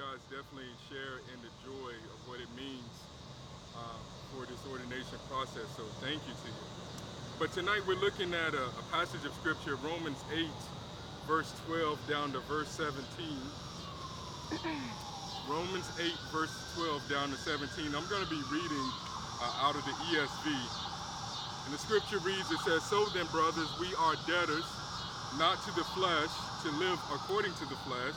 Guys definitely share in the joy of what it means uh, for this ordination process, so thank you to you. But tonight we're looking at a, a passage of scripture, Romans 8, verse 12 down to verse 17. Romans 8, verse 12 down to 17. I'm going to be reading uh, out of the ESV. And the scripture reads, it says, So then, brothers, we are debtors, not to the flesh, to live according to the flesh.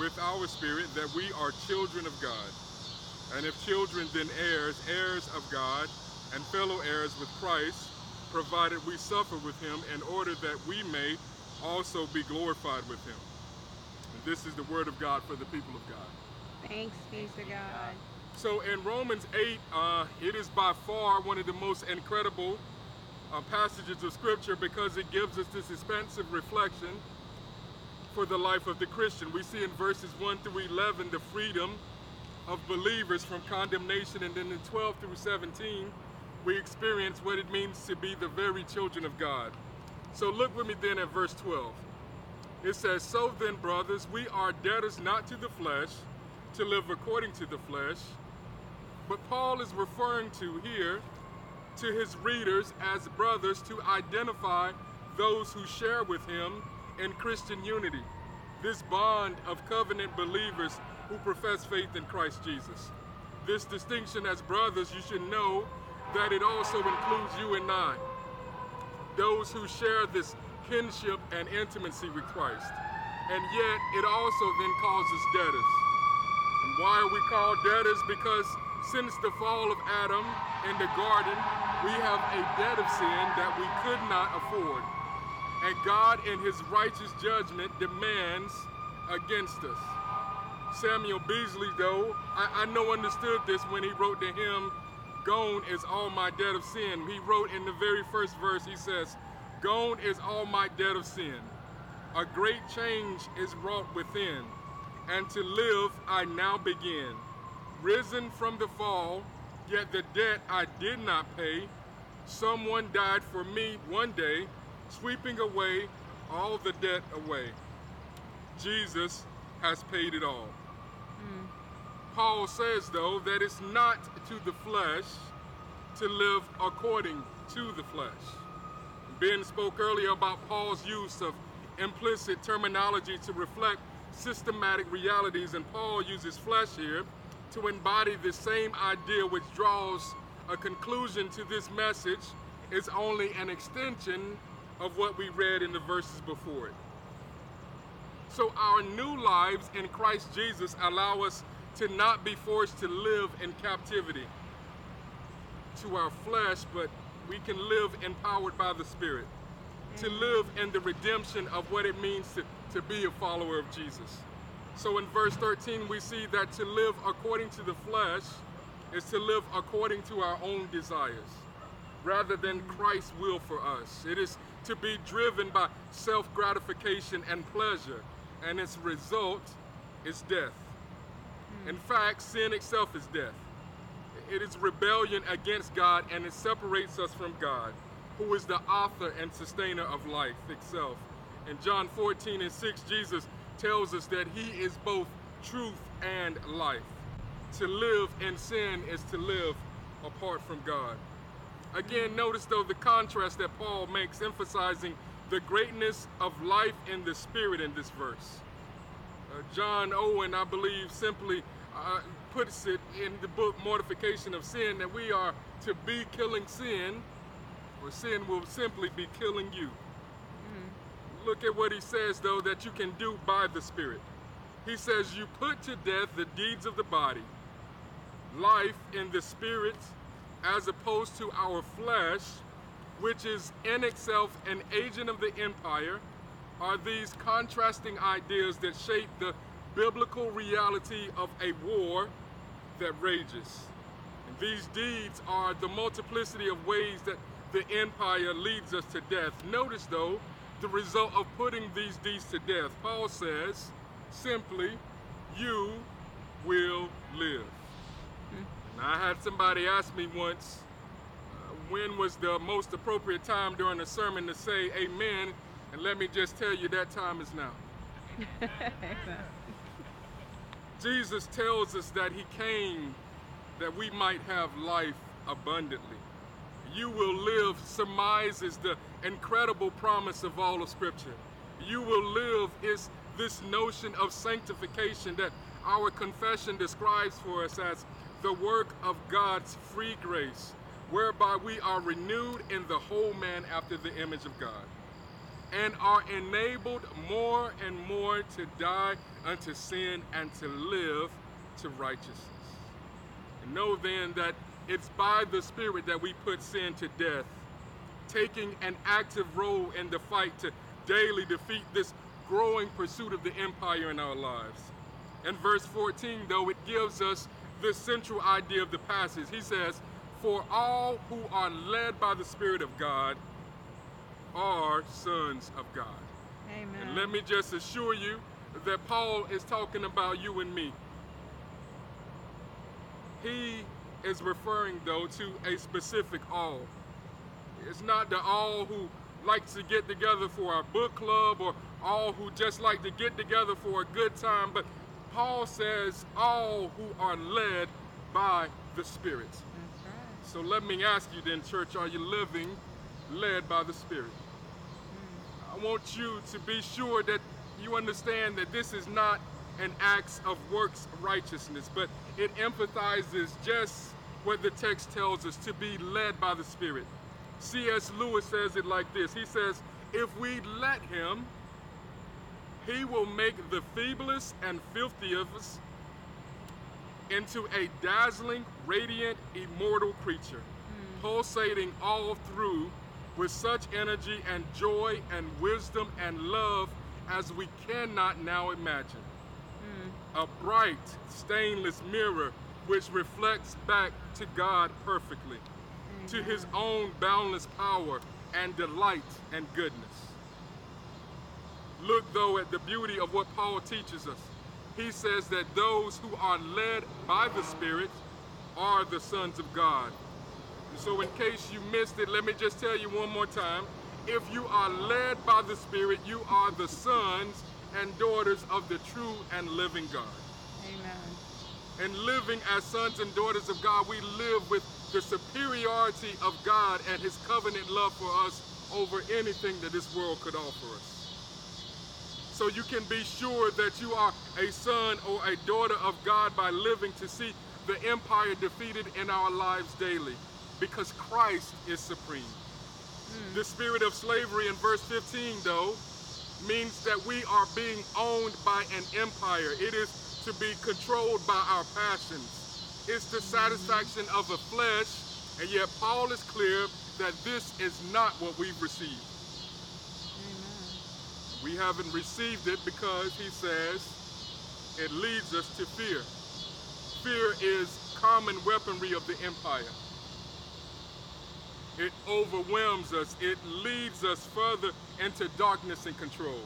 with our spirit that we are children of God. And if children, then heirs, heirs of God, and fellow heirs with Christ, provided we suffer with Him in order that we may also be glorified with Him. And this is the word of God for the people of God. Thanks be to God. So in Romans 8, uh, it is by far one of the most incredible uh, passages of scripture because it gives us this expansive reflection for the life of the Christian. We see in verses 1 through 11 the freedom of believers from condemnation, and then in 12 through 17, we experience what it means to be the very children of God. So look with me then at verse 12. It says, So then, brothers, we are debtors not to the flesh, to live according to the flesh. But Paul is referring to here to his readers as brothers to identify those who share with him in Christian unity, this bond of covenant believers who profess faith in Christ Jesus. This distinction as brothers, you should know that it also includes you and I, those who share this kinship and intimacy with Christ. And yet, it also then calls us debtors. And why are we called debtors? Because since the fall of Adam in the garden, we have a debt of sin that we could not afford. And God, in his righteous judgment, demands against us. Samuel Beazley, though, I, I know understood this when he wrote the hymn, Gone is all my debt of sin. He wrote in the very first verse, he says, Gone is all my debt of sin. A great change is wrought within, and to live I now begin. Risen from the fall, yet the debt I did not pay. Someone died for me one day, sweeping away all the debt away. Jesus has paid it all. Hmm. Paul says, though, that it's not to the flesh to live according to the flesh. Ben spoke earlier about Paul's use of implicit terminology to reflect systematic realities, and Paul uses flesh here to embody the same idea which draws a conclusion to this message is only an extension of what we read in the verses before it. So our new lives in Christ Jesus allow us to not be forced to live in captivity to our flesh, but we can live empowered by the Spirit, to mm-hmm. live in the redemption of what it means to, to be a follower of Jesus. So in verse 13, we see that to live according to the flesh is to live according to our own desires rather than mm-hmm. Christ's will for us. It is to be driven by self gratification and pleasure and its result is death. Hmm. In fact, sin itself is death. It is rebellion against God and it separates us from God, who is the author and sustainer of life itself. In John 14 and 6, Jesus tells us that He is both truth and life. To live in sin is to live apart from God. Again, notice though the contrast that Paul makes, emphasizing the greatness of life in the Spirit in this verse. Uh, John Owen, I believe, simply uh, puts it in the book Mortification of Sin that we are to be killing sin, or sin will simply be killing you. Look at what he says, though, that you can do by the Spirit. He says, You put to death the deeds of the body, life in the Spirit, as opposed to our flesh, which is in itself an agent of the empire, are these contrasting ideas that shape the biblical reality of a war that rages. And these deeds are the multiplicity of ways that the empire leads us to death. Notice, though, the result of putting these deeds to death. Paul says simply, You will live. And I had somebody ask me once, uh, when was the most appropriate time during a sermon to say amen? And let me just tell you, that time is now. Jesus tells us that he came that we might have life abundantly. You will live surmises the incredible promise of all of Scripture. You will live is this notion of sanctification that our confession describes for us as the work of God's free grace, whereby we are renewed in the whole man after the image of God and are enabled more and more to die unto sin and to live to righteousness. And know then that it's by the Spirit that we put sin to death, taking an active role in the fight to daily defeat this growing pursuit of the empire in our lives. In verse 14, though, it gives us the central idea of the passage. He says, For all who are led by the Spirit of God are sons of God. Amen. And let me just assure you that Paul is talking about you and me. He is referring, though, to a specific all. It's not the all who like to get together for a book club or all who just like to get together for a good time, but Paul says all who are led by the Spirit. Right. So let me ask you then, church, are you living led by the Spirit? Hmm. I want you to be sure that you understand that this is not an act of works righteousness, but it empathizes just what the text tells us to be led by the Spirit. C.S. Lewis says it like this He says, If we let Him, He will make the feeblest and filthiest into a dazzling, radiant, immortal creature, hmm. pulsating all through with such energy and joy and wisdom and love as we cannot now imagine. Hmm. A bright, stainless mirror which reflects back to God perfectly, to hmm. his own boundless power and delight and goodness. Look, though, at the beauty of what Paul teaches us. He says that those who are led by the Spirit are the sons of God. So, in case you missed it, let me just tell you one more time. If you are led by the Spirit, you are the sons and daughters of the true and living God. Amen. And living as sons and daughters of God, we live with the superiority of God and His covenant love for us over anything that this world could offer us. So you can be sure that you are a son or a daughter of God by living to see the empire defeated in our lives daily because Christ is supreme. Hmm. The spirit of slavery in verse 15, though, means that we are being owned by an empire. It is to be controlled by our passions. It's the hmm. satisfaction of the flesh, and yet Paul is clear that this is not what we've received. We haven't received it because he says it leads us to fear. Fear is common weaponry of the empire. It overwhelms us. It leads us further into darkness and control.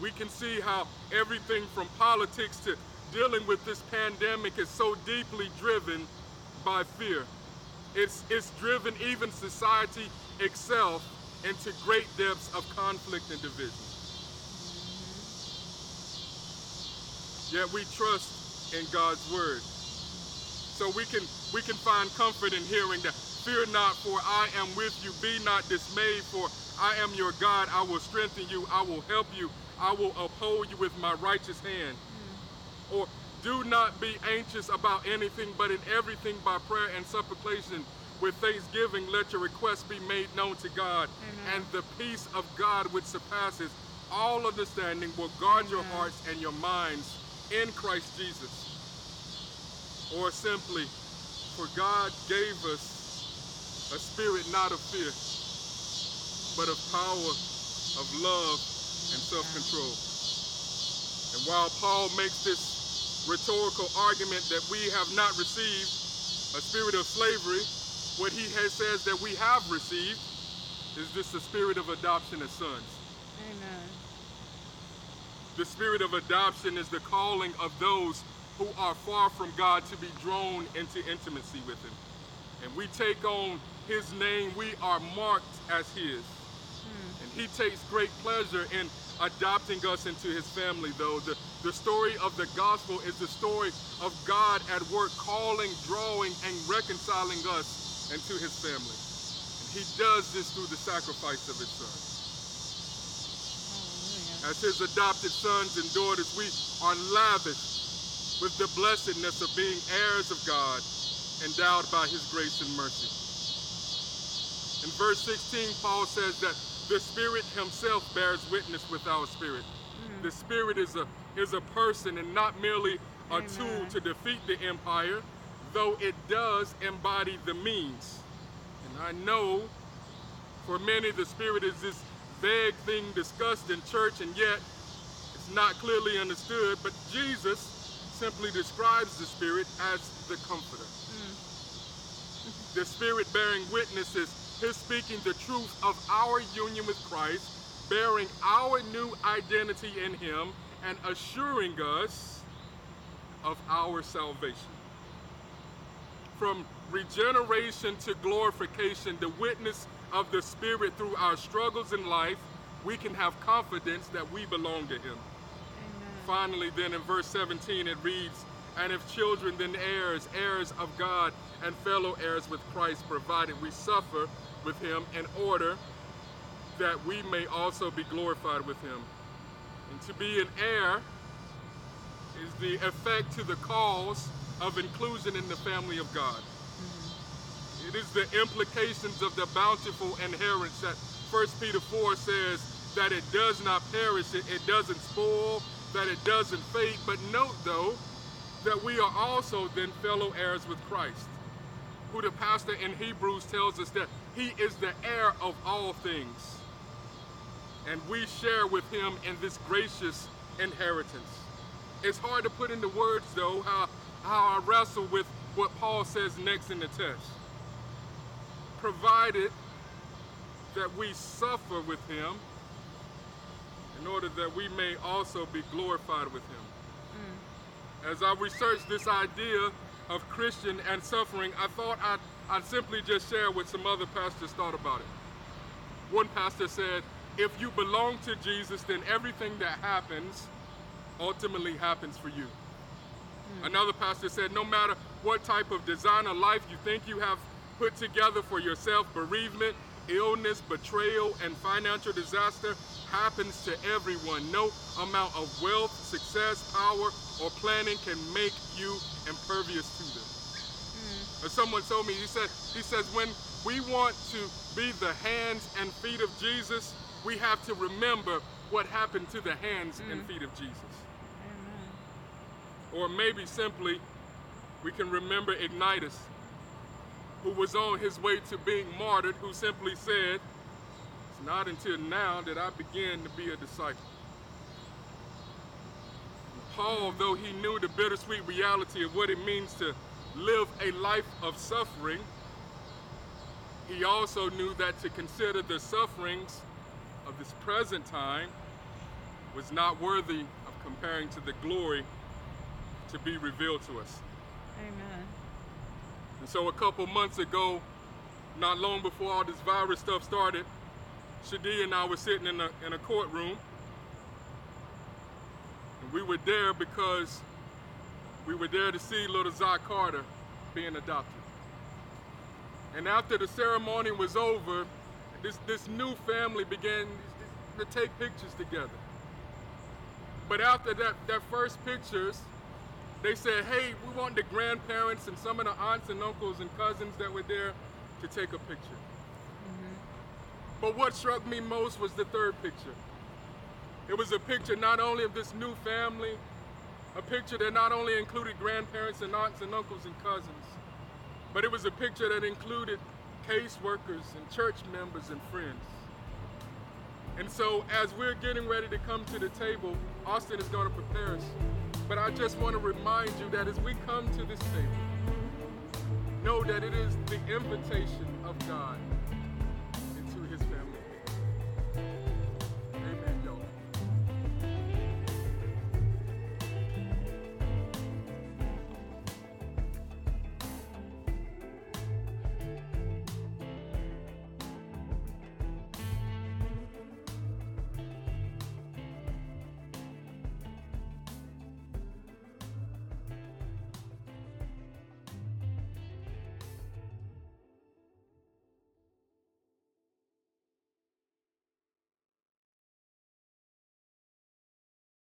We can see how everything from politics to dealing with this pandemic is so deeply driven by fear. It's, it's driven even society itself into great depths of conflict and division. Yet we trust in God's word. So we can we can find comfort in hearing that fear not for I am with you be not dismayed for I am your God I will strengthen you I will help you I will uphold you with my righteous hand. Mm. Or do not be anxious about anything but in everything by prayer and supplication with thanksgiving let your requests be made known to God Amen. and the peace of God which surpasses all understanding will guard Amen. your hearts and your minds in Christ Jesus. Or simply, for God gave us a spirit not of fear, but of power, of love, and self-control. And while Paul makes this rhetorical argument that we have not received a spirit of slavery, what he has says that we have received is just the spirit of adoption as sons. Amen. The spirit of adoption is the calling of those who are far from God to be drawn into intimacy with him. And we take on his name, we are marked as his. Hmm. And he takes great pleasure in adopting us into his family, though. The, the story of the gospel is the story of God at work calling, drawing, and reconciling us into his family. And he does this through the sacrifice of his son. As his adopted sons and daughters, we are lavished with the blessedness of being heirs of God, endowed by his grace and mercy. In verse 16, Paul says that the Spirit himself bears witness with our spirit. Mm. The Spirit is a, is a person and not merely a Amen. tool to defeat the empire, though it does embody the means. And I know for many the Spirit is this vague thing discussed in church and yet it's not clearly understood, but Jesus simply describes the Spirit as the Comforter. Mm. the Spirit bearing witness is His speaking the truth of our union with Christ, bearing our new identity in Him, and assuring us of our salvation. From regeneration to glorification, the witness of the Spirit through our struggles in life, we can have confidence that we belong to Him finally, then in verse 17, it reads, And if children, then heirs, heirs of God, and fellow heirs with Christ, provided we suffer with him in order that we may also be glorified with him. And to be an heir is the effect to the cause of inclusion in the family of God. It is the implications of the bountiful inheritance that 1 Peter 4 says that it does not perish, it, it doesn't spoil, that it doesn't fade. But note, though, that we are also then fellow heirs with Christ, who the pastor in Hebrews tells us that he is the heir of all things. And we share with him in this gracious inheritance. It's hard to put into words, though, how, how I wrestle with what Paul says next in the text. Provided that we suffer with him in order that we may also be glorified with him. Mm. As I researched this idea of Christian and suffering, I thought I'd, I'd simply just share what some other pastors thought about it. One pastor said, if you belong to Jesus, then everything that happens ultimately happens for you. Mm. Another pastor said, no matter what type of designer life you think you have put together for yourself, bereavement, illness, betrayal, and financial disaster happens to everyone. No amount of wealth, success, power, or planning can make you impervious to them. Mm. someone told me, he said, he says, when we want to be the hands and feet of Jesus, we have to remember what happened to the hands mm. and feet of Jesus. Or maybe simply, we can remember Ignatius, who was on his way to being martyred, who simply said, it's not until now that I began to be a disciple. Paul, though he knew the bittersweet reality of what it means to live a life of suffering, he also knew that to consider the sufferings of this present time was not worthy of comparing to the glory to be revealed to us. Amen. And so a couple months ago, not long before all this virus stuff started, Shadia and I were sitting in a, in a courtroom. And we were there because we were there to see little Zach Carter being adopted. And after the ceremony was over, this, this new family began to take pictures together. But after that, that first pictures, they said, hey, we want the grandparents and some of the aunts and uncles and cousins that were there to take a picture. Mm-hmm. But what struck me most was the third picture. It was a picture not only of this new family, a picture that not only included grandparents and aunts and uncles and cousins, but it was a picture that included caseworkers and church members and friends. And so as we're getting ready to come to the table, Austin is going to prepare us. But I just want to remind you that as we come to this table, know that it is the invitation of God